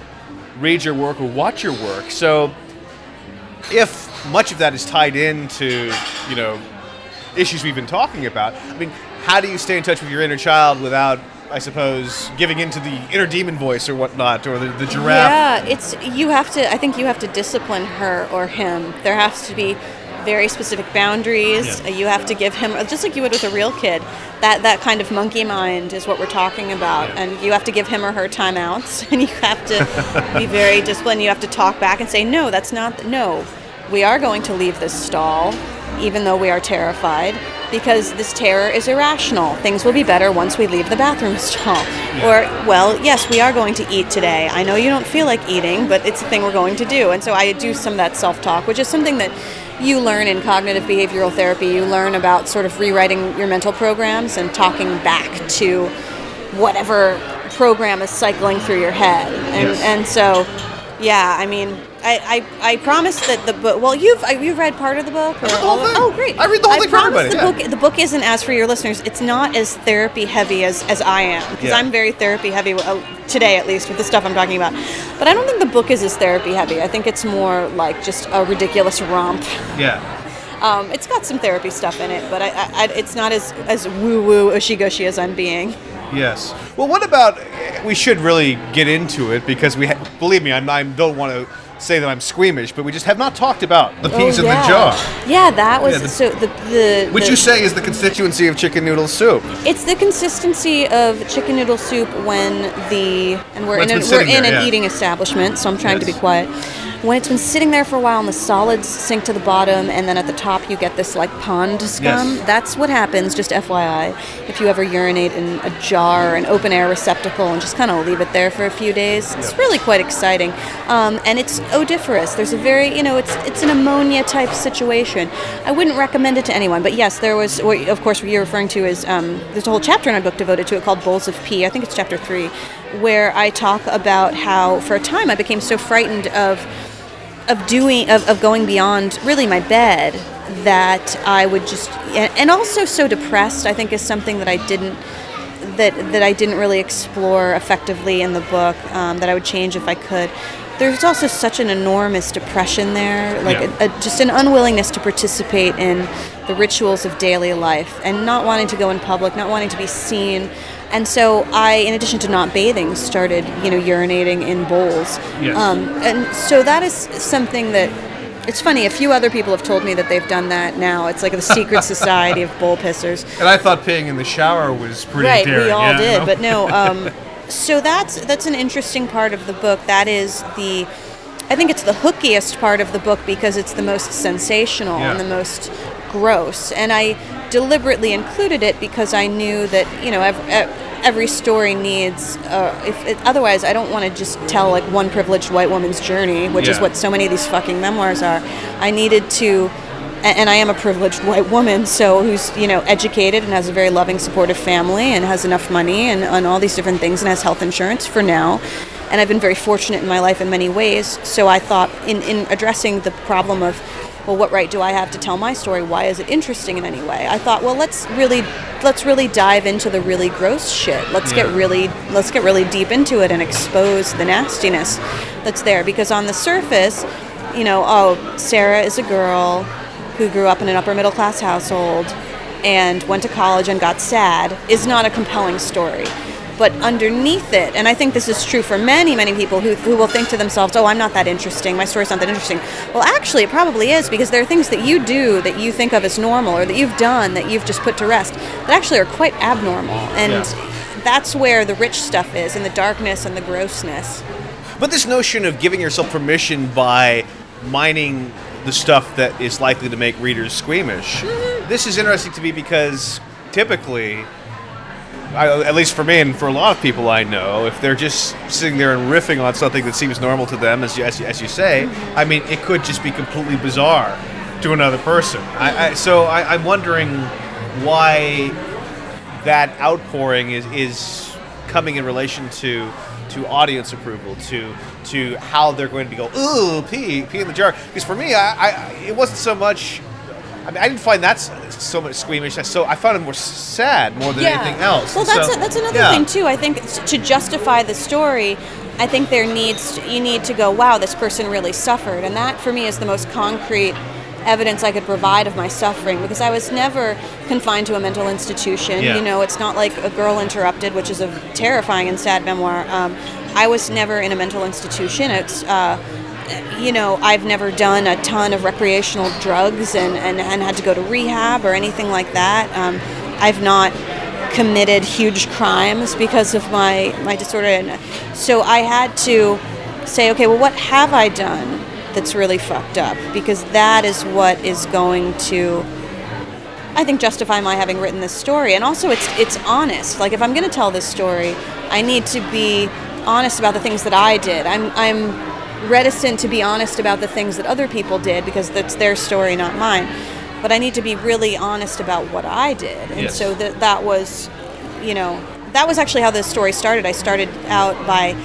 A: read your work or watch your work. So, if much of that is tied into, you know, issues we've been talking about, I mean, how do you stay in touch with your inner child without, I suppose, giving into the inner demon voice or whatnot, or the, the giraffe?
B: Yeah, it's you have to. I think you have to discipline her or him. There has to be very specific boundaries.
A: Yeah.
B: You have to give him just like you would with a real kid. That that kind of monkey mind is what we're talking about, and you have to give him or her timeouts, and you have to be very disciplined. You have to talk back and say, no, that's not. No, we are going to leave this stall, even though we are terrified. Because this terror is irrational. Things will be better once we leave the bathroom stall. Or, well, yes, we are going to eat today. I know you don't feel like eating, but it's a thing we're going to do. And so I do some of that self talk, which is something that you learn in cognitive behavioral therapy. You learn about sort of rewriting your mental programs and talking back to whatever program is cycling through your head. And,
A: Yes.
B: and so, yeah, I mean, I, I, I promise that the book. Well, you've uh, you've read part of the book. Or
A: the whole thing.
B: Oh, great!
A: I read the whole thing for
B: promise
A: everybody,
B: The
A: yeah.
B: book the book isn't as for your listeners. It's not as therapy heavy as, as I am because
A: Yeah.
B: I'm very therapy heavy uh, today, at least with the stuff I'm talking about. But I don't think the book is as therapy heavy. I think it's more like just a ridiculous romp.
A: Yeah.
B: Um, it's got some therapy stuff in it, but I, I, I, it's not as as woo woo ushy gushy as I'm being.
A: Yes. Well, what about? We should really get into it because we ha- believe me, I'm, I don't want to say that I'm squeamish, but we just have not talked about the peas
B: Oh,
A: in
B: yeah.
A: the jar,
B: Yeah, that was
A: Yeah, the-
B: so the the
A: you say is the constituency of chicken noodle soup.
B: It's the consistency of chicken noodle soup when the and we're
A: When
B: in a, we're in
A: there,
B: an
A: yeah.
B: eating establishment, so I'm trying to be quiet. When it's been sitting there for a while and the solids sink to the bottom, and then at the top you get this like pond scum.
A: Yes.
B: That's what happens. Just FYI, if you ever urinate in a jar, or an open air receptacle, and just kind of leave it there for a few days, it's really quite exciting. Um, and it's odoriferous. There's a very you know it's it's an ammonia type situation. I wouldn't recommend it to anyone, but yes, there was. Of course, what you're referring to is um, there's a whole chapter in my book devoted to it called Bowls of Pee. I think it's chapter three, where I talk about how for a time I became so frightened of of doing of, of going beyond really my bed that I would just and also so depressed I think is something that I didn't that that I didn't really explore effectively in the book um, that I would change if I could there's also such an enormous depression there, like
A: Yeah.
B: a, a, just an unwillingness to participate in the rituals of daily life and not wanting to go in public, not wanting to be seen. And so I, in addition to not bathing, started, you know, urinating in bowls.
A: Yes.
B: Um, and so that is something that it's funny. A few other people have told me that they've done that now. It's like the secret society of bowl pissers.
C: And I thought peeing in the shower was pretty
B: right,
C: daring.
B: we all
C: yeah,
B: did,
C: no?
B: but no. Um, so that's that's an interesting part of the book. That is the, I think it's the hookiest part of the book because it's the most sensational
C: Yeah.
B: and the most gross. And I deliberately included it because I knew that you know every, every story needs. Uh, if it, otherwise, I don't want to just tell like one privileged white woman's journey, which is what so many of these fucking memoirs are. I needed to and I am a privileged white woman, so who's you know educated and has a very loving, supportive family and has enough money and, and all these different things and has health insurance for now. And I've been very fortunate in my life in many ways. So I thought in, in addressing the problem of well, what right do I have to tell my story? Why is it interesting in any way? I thought, well, let's really let's really dive into the really gross shit. Let's get really let's get really deep into it and expose the nastiness that's there because on the surface, you know, oh, Sara is a girl who grew up in an upper middle class household and went to college and got sad is not a compelling story. But underneath it, and I think this is true for many, many people who, who will think to themselves, oh, I'm not that interesting, my story's not that interesting. Well, actually, it probably is because there are things that you do that you think of as normal or that you've done that you've just put to rest that actually are quite abnormal. And
C: Yeah.
B: that's where the rich stuff is, in the darkness and the grossness.
A: But this notion of giving yourself permission by mining the stuff that is likely to make readers squeamish, mm-hmm. this is interesting to me because typically, I, at least for me and for a lot of people I know, if they're just sitting there and riffing on something that seems normal to them, as you, as, as you say, I mean, it could just be completely bizarre to another person. I, I, so I, I'm wondering why that outpouring is is coming in relation to to audience approval, to to how they're going to go, ooh, pee, pee in the jar. Because for me, I, I it wasn't so much. I mean, I didn't find that so much squeamish. I So I found it more sad more than anything else.
B: Well, that's
A: so-
B: a, that's another
A: yeah.
B: thing too. I think to justify the story, I think there needs to, you need to go, wow, this person really suffered, and that for me is the most concrete evidence I could provide of my suffering because I was never confined to a mental institution.
A: Yeah.
B: You know, it's not like a girl interrupted, which is a terrifying and sad memoir. Um, I was never in a mental institution. It's uh, you know, I've never done a ton of recreational drugs and, and, and had to go to rehab or anything like that. Um, I've not committed huge crimes because of my, my disorder. And so I had to say, okay, well, what have I done that's really fucked up? Because that is what is going to, I think, justify my having written this story. And also, it's, it's honest. Like, if I'm going to tell this story, I need to be honest about the things that I did. I'm, I'm reticent to be honest about the things that other people did because that's their story, not mine. But I need to be really honest about what I did. And
A: Yes.
B: so that that was, you know, that was actually how this story started. I started out by,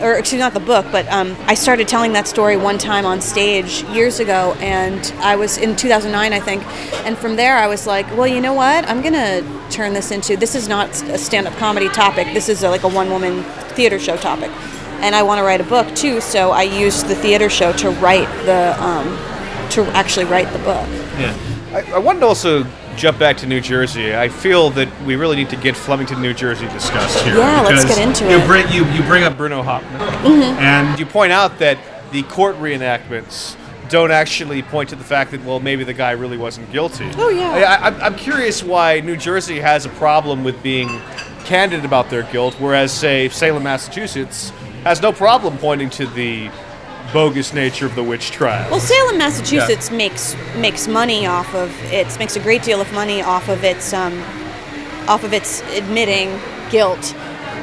B: or excuse me, not the book, but um, I started telling that story one time on stage years ago, and I was in 2009, I think. And from there, I was like, well, you know what? I'm gonna turn this into. This is not a stand-up comedy topic. This is a, like a one-woman theater show topic and I want to write a book too. So I used the theater show to write the um, to actually write the book.
A: Yeah. I, I wanted to also jump back to New Jersey. I feel that we really need to get Flemington, New Jersey discussed here.
B: Yeah, let's get into
A: you
B: it. Mm-hmm.
A: Bring, you, you bring up Bruno Hauptmann, and you point out that the court reenactments don't actually point to the fact that, well, maybe the guy really wasn't guilty.
B: Oh, yeah.
A: I, I'm curious why New Jersey has a problem with being candid about their guilt, whereas, say, Salem, Massachusetts has no problem pointing to the bogus nature of the witch trial.
B: Well, Salem, Massachusetts makes makes money off of its makes a great deal of money off of its um, off of its admitting guilt.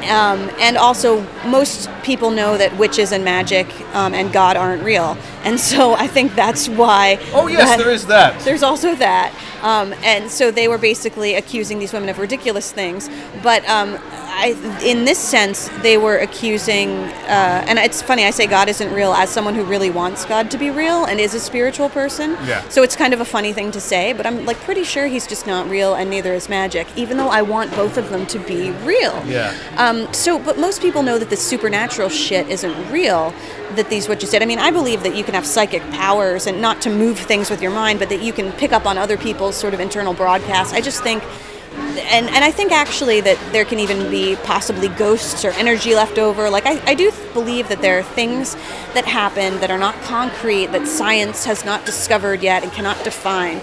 B: Um, and also, most people know that witches and magic um, and God aren't real, and so I think that's why.
A: oh, yes,
B: that-
A: there is that.
B: There's also that. Um, and so they were basically accusing these women of ridiculous things. But um, I, in this sense, they were accusing, uh, and it's funny, I say God isn't real as someone who really wants God to be real and is a spiritual person.
C: Yeah.
B: So it's kind of a funny thing to say, but I'm like pretty sure he's just not real and neither is magic, even though I want both of them to be real.
C: Yeah.
B: Um, so, but most people know that the supernatural shit isn't real. That these, what you said. I mean, I believe that you can have psychic powers and not to move things with your mind, but that you can pick up on other people's sort of internal broadcasts. I just think, and and I think actually that there can even be possibly ghosts or energy left over. Like I, I do believe that there are things that happen that are not concrete, that science has not discovered yet and cannot define.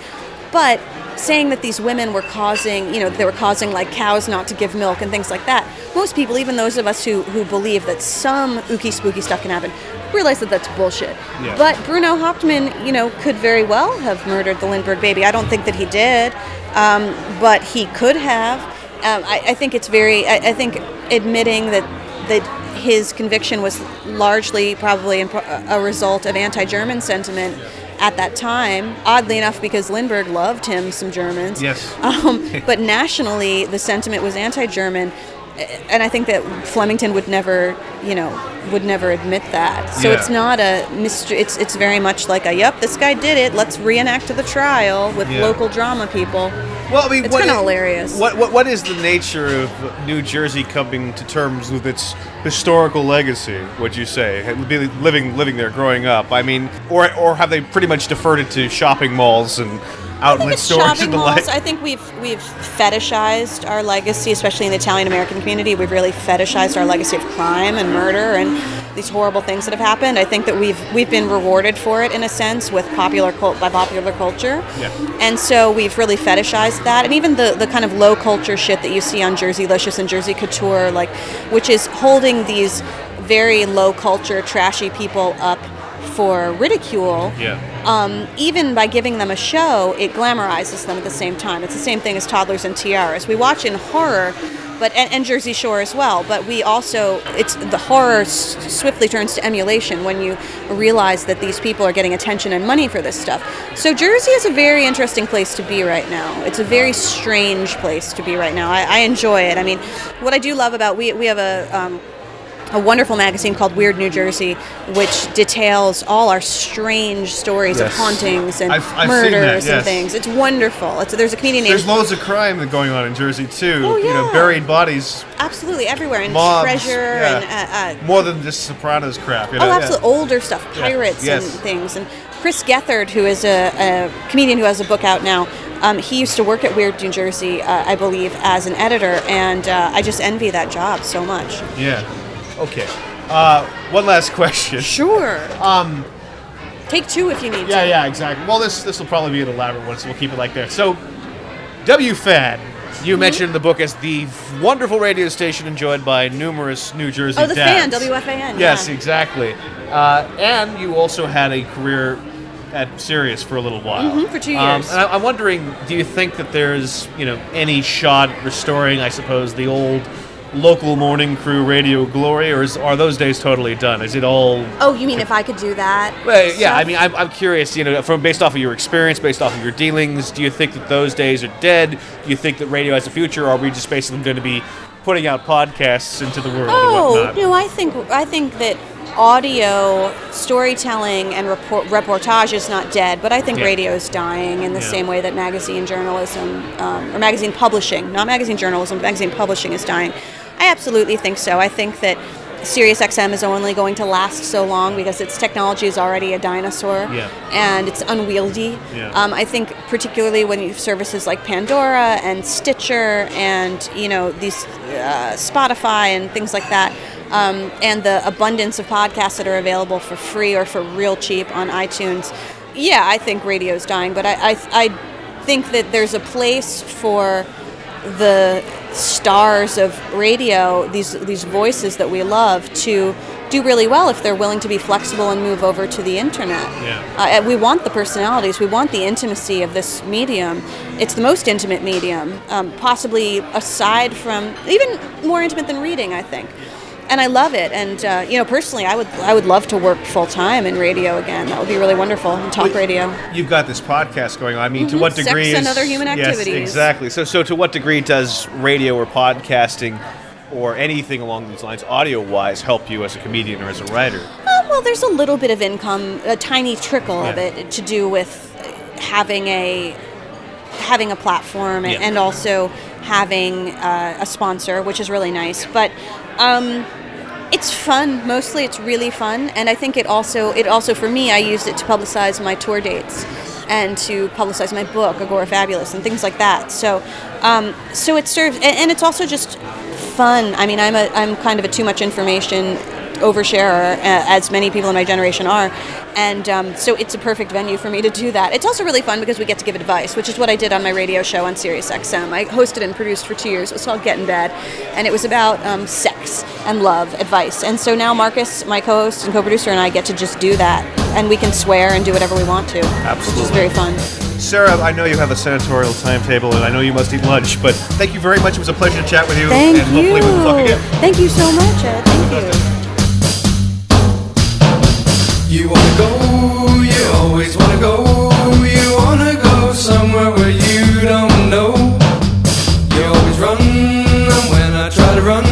B: But saying that these women were causing, you know, they were causing like cows not to give milk and things like that. Most people, even those of us who, who believe that some ooky spooky stuff can happen, realize that that's bullshit.
C: Yeah.
B: But Bruno Hauptmann, you know, could very well have murdered the Lindbergh baby. I don't think that he did, um, but he could have. Um, I, I think it's very. I, I think admitting that that his conviction was largely probably a result of anti-German sentiment at that time. Oddly enough, because Lindbergh loved him some Germans.
C: Yes.
B: Um, but nationally, the sentiment was anti-German, and I think that Flemington would never, you know, would never admit that. So
C: Yeah.
B: it's not a mystery. It's it's very much like a yep, this guy did it. Let's reenact the trial with
C: Yeah.
B: local drama people.
A: Well, I mean,
B: It's
A: what
B: kinda hilarious.
A: What, what what is the nature of New Jersey coming to terms with its historical legacy? Would you say living living there, growing up? I mean, or or have they pretty much deferred it to shopping malls and outlet
B: it's
A: stores
B: shopping malls.
A: like?
B: I think we've we've fetishized our legacy, especially in the Italian American community. We've really fetishized our legacy of crime and murder and these horrible things that have happened. I think that we've we've been rewarded for it in a sense with popular cult by popular culture.
C: Yeah.
B: And so we've really fetishized that, and even the the kind of low culture shit that you see on Jerseylicious and Jersey Couture, like, which is holding these very low culture, trashy people up for ridicule
C: Yeah.
B: um, even by giving them a show, it glamorizes them at the same time. It's the same thing as toddlers and tiaras. We watch in horror, but and, and Jersey Shore as well. But we also, it's the horror s- swiftly turns to emulation when you realize that these people are getting attention and money for this stuff. So Jersey is a very interesting place to be right now. It's a very strange place to be right now. I, I enjoy it. I mean, what I do love about we we have a um, a wonderful magazine called Weird New Jersey, which details all our strange stories of hauntings and
C: I've- I've
B: murders
C: that,
B: and things. It's wonderful. It's, there's a comedian
C: There's
B: named
C: loads of crime going on in Jersey too.
B: Oh,
C: You know,
B: yeah.
C: buried bodies,
B: absolutely everywhere and
C: mobs.
B: treasure
C: yeah.
B: and uh, uh,
C: more than just Sopranos crap. You know?
B: oh,
C: yeah.
B: absolutely older stuff, pirates
C: Yes.
B: and things. And Chris Gethard, who is a, a comedian who has a book out now. Um, he used to work at Weird New Jersey, uh, I believe, as an editor, and uh, I just envy that job so much.
C: Yeah.
A: Okay. Uh, one last question.
B: Sure.
A: Um,
B: Take two if you need
A: yeah,
B: to.
A: yeah, exactly. Well, this this will probably be an elaborate one, so we'll keep it like that. So, WFAN, you
B: Mm-hmm.
A: mentioned in the book as the wonderful radio station enjoyed by numerous New Jersey
B: Oh, the fan,
A: dads.
B: WFAN.
A: Yes,
B: yeah.
A: exactly. Uh, and you also had a career at Sirius for a little while.
B: Mhm, for two
A: Um,
B: years.
A: and I, I'm wondering, do you think that there's, you know, any shot restoring, I suppose, the old local morning crew radio glory, or is, are those days totally done? Is it all?
B: Oh, you mean if I could do that?
A: Well, yeah, I mean, I'm, I'm curious. You know, from based off of your experience, based off of your dealings, do you think that those days are dead? Do you think that radio has a future, or are we just basically going to be putting out podcasts into the world
B: Oh no, I think I think that audio storytelling and report, reportage is not dead, but I think
A: Yeah.
B: radio is dying in the
C: Yeah.
B: same way that magazine journalism um, or magazine publishing, not magazine journalism, magazine publishing is dying. I absolutely think so. I think that SiriusXM is only going to last so long because its technology is already a dinosaur
C: Yeah.
B: and it's unwieldy.
C: Yeah.
B: Um, I think particularly when you have services like Pandora and Stitcher and you know these uh, Spotify and things like that, um, and the abundance of podcasts that are available for free or for real cheap on iTunes. Yeah, I think radio's dying, but I, I, I think that there's a place for the stars of radio, these these voices that we love, to do really well if they're willing to be flexible and move over to the internet.
C: Yeah.
B: Uh, we want the personalities, we want the intimacy of this medium. It's the most intimate medium, um, possibly aside from even more intimate than reading, I think. And I love it. And uh, you know, personally, I would I would love to work full time in radio again. That would be really wonderful. in Talk radio.
A: You've got this podcast going on. I mean, to what
B: Sex
A: degree
B: and
A: is
B: other human
A: Yes, exactly. So, so to what degree does radio or podcasting or anything along these lines, audio-wise, help you as a comedian or as a writer?
B: Uh, well, there's a little bit of income, a tiny trickle of it to do with having a having a platform
A: Yeah.
B: and also having uh, a sponsor, which is really nice. But um, it's fun. Mostly, it's really fun, and I think it also it also for me, I used it to publicize my tour dates and to publicize my book, Agorafabulous, and things like that. So, um, so it serves, and, and it's also just fun. I mean, I'm a I'm kind of a too much information oversharer, uh, as many people in my generation are, and um, so it's a perfect venue for me to do that. It's also really fun because we get to give advice, which is what I did on my radio show on Sirius XM. I hosted and produced for two years. It was called Get in Bed, and it was about um, sex and love advice. And so now Marcus, my co-host and co-producer, and I get to just do that, and we can swear and do whatever we want to, Absolutely. which is very fun.
A: Sara, I know you have a senatorial timetable, and I know you must eat lunch, but thank you very much. It was a pleasure to chat with you,
B: Thank
A: and
B: you.
A: hopefully we'll talk again.
B: Thank you so much, Ed. Thank you.
D: You wanna go, you always wanna go. You wanna go somewhere where you don't know. You always run, and when I try to run.